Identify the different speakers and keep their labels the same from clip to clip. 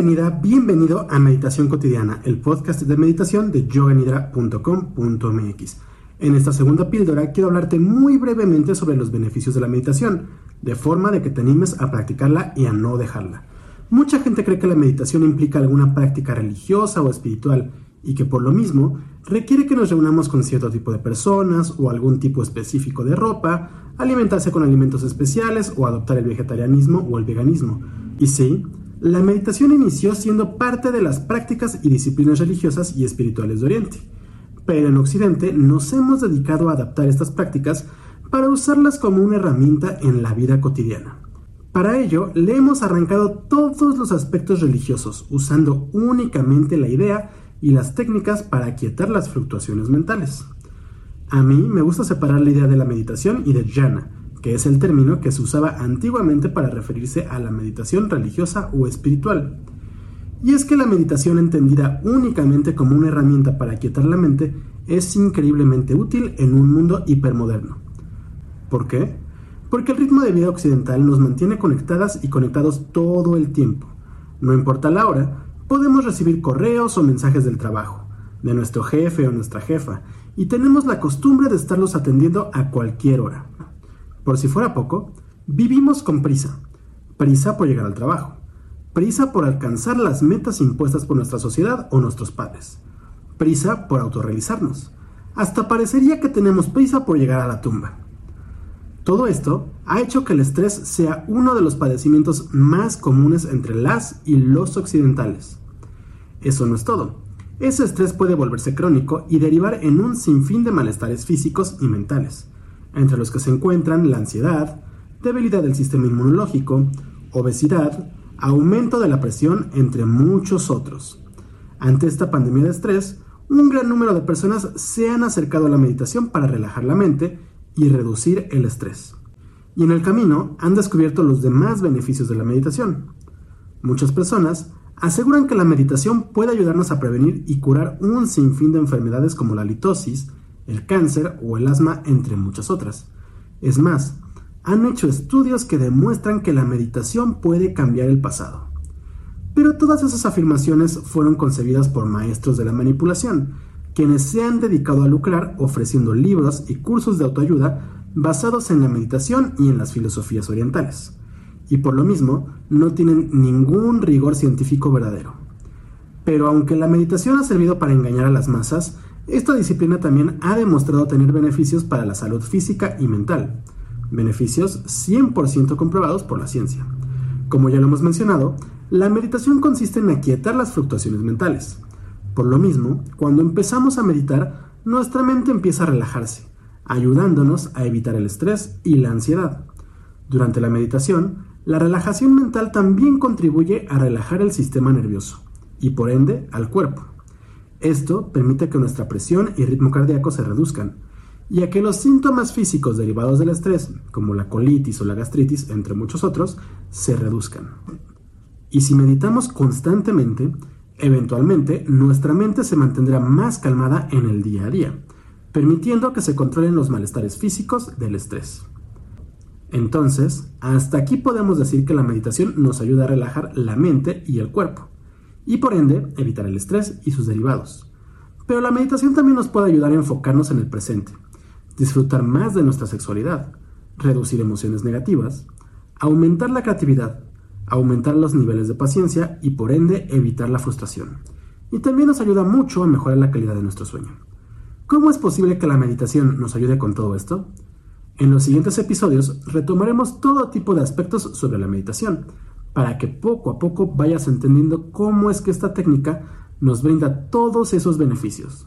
Speaker 1: Bienvenido a Meditación Cotidiana, el podcast de meditación de yoganidra.com.mx. En esta segunda píldora quiero hablarte muy brevemente sobre los beneficios de la meditación, de forma de que te animes a practicarla y a no dejarla. Mucha gente cree que la meditación implica alguna práctica religiosa o espiritual y que por lo mismo requiere que nos reunamos con cierto tipo de personas o algún tipo específico de ropa, alimentarse con alimentos especiales o adoptar el vegetarianismo o el veganismo. Y sí, la meditación inició siendo parte de las prácticas y disciplinas religiosas y espirituales de Oriente, pero en Occidente nos hemos dedicado a adaptar estas prácticas para usarlas como una herramienta en la vida cotidiana. Para ello, le hemos arrancado todos los aspectos religiosos, usando únicamente la idea y las técnicas para aquietar las fluctuaciones mentales. A mí me gusta separar la idea de la meditación y de jhana, que es el término que se usaba antiguamente para referirse a la meditación religiosa o espiritual. Y es que la meditación entendida únicamente como una herramienta para aquietar la mente es increíblemente útil en un mundo hipermoderno. ¿Por qué? Porque el ritmo de vida occidental nos mantiene conectadas y conectados todo el tiempo. No importa la hora, podemos recibir correos o mensajes del trabajo, de nuestro jefe o nuestra jefa, y tenemos la costumbre de estarlos atendiendo a cualquier hora. Por si fuera poco, vivimos con prisa. Prisa por llegar al trabajo. Prisa por alcanzar las metas impuestas por nuestra sociedad o nuestros padres. Prisa por autorrealizarnos. Hasta parecería que tenemos prisa por llegar a la tumba. Todo esto ha hecho que el estrés sea uno de los padecimientos más comunes entre las y los occidentales. Eso no es todo. Ese estrés puede volverse crónico y derivar en un sinfín de malestares físicos y mentales entre los que se encuentran la ansiedad, debilidad del sistema inmunológico, obesidad, aumento de la presión, entre muchos otros. Ante esta pandemia de estrés, un gran número de personas se han acercado a la meditación para relajar la mente y reducir el estrés. Y en el camino han descubierto los demás beneficios de la meditación. Muchas personas aseguran que la meditación puede ayudarnos a prevenir y curar un sinfín de enfermedades como la litosis, el cáncer o el asma, entre muchas otras. Es más, han hecho estudios que demuestran que la meditación puede cambiar el pasado. Pero todas esas afirmaciones fueron concebidas por maestros de la manipulación, quienes se han dedicado a lucrar ofreciendo libros y cursos de autoayuda basados en la meditación y en las filosofías orientales. Y por lo mismo, no tienen ningún rigor científico verdadero. Pero aunque la meditación ha servido para engañar a las masas, esta disciplina también ha demostrado tener beneficios para la salud física y mental, beneficios 100% comprobados por la ciencia. Como ya lo hemos mencionado, la meditación consiste en aquietar las fluctuaciones mentales. Por lo mismo, cuando empezamos a meditar, nuestra mente empieza a relajarse, ayudándonos a evitar el estrés y la ansiedad. Durante la meditación, la relajación mental también contribuye a relajar el sistema nervioso y por ende al cuerpo. Esto permite que nuestra presión y ritmo cardíaco se reduzcan, y a que los síntomas físicos derivados del estrés, como la colitis o la gastritis, entre muchos otros, se reduzcan. Y si meditamos constantemente, eventualmente nuestra mente se mantendrá más calmada en el día a día, permitiendo que se controlen los malestares físicos del estrés. Entonces, hasta aquí podemos decir que la meditación nos ayuda a relajar la mente y el cuerpo y por ende evitar el estrés y sus derivados. Pero la meditación también nos puede ayudar a enfocarnos en el presente, disfrutar más de nuestra sexualidad, reducir emociones negativas, aumentar la creatividad, aumentar los niveles de paciencia y por ende evitar la frustración. Y también nos ayuda mucho a mejorar la calidad de nuestro sueño. ¿Cómo es posible que la meditación nos ayude con todo esto? En los siguientes episodios retomaremos todo tipo de aspectos sobre la meditación, para que poco a poco vayas entendiendo cómo es que esta técnica nos brinda todos esos beneficios.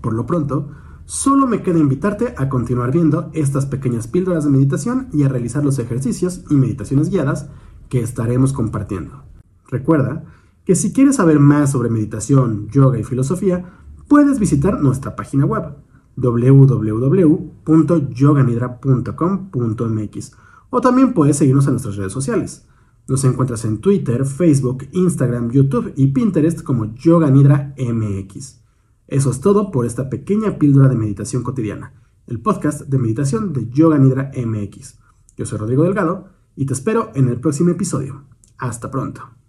Speaker 1: Por lo pronto, solo me queda invitarte a continuar viendo estas pequeñas píldoras de meditación y a realizar los ejercicios y meditaciones guiadas que estaremos compartiendo. Recuerda que si quieres saber más sobre meditación, yoga y filosofía, puedes visitar nuestra página web www.yoganidra.com.mx o también puedes seguirnos en nuestras redes sociales. Nos encuentras en Twitter, Facebook, Instagram, YouTube y Pinterest como Yoga Nidra MX. Eso es todo por esta pequeña píldora de meditación cotidiana, el podcast de meditación de Yoga Nidra MX. Yo soy Rodrigo Delgado y te espero en el próximo episodio. Hasta pronto.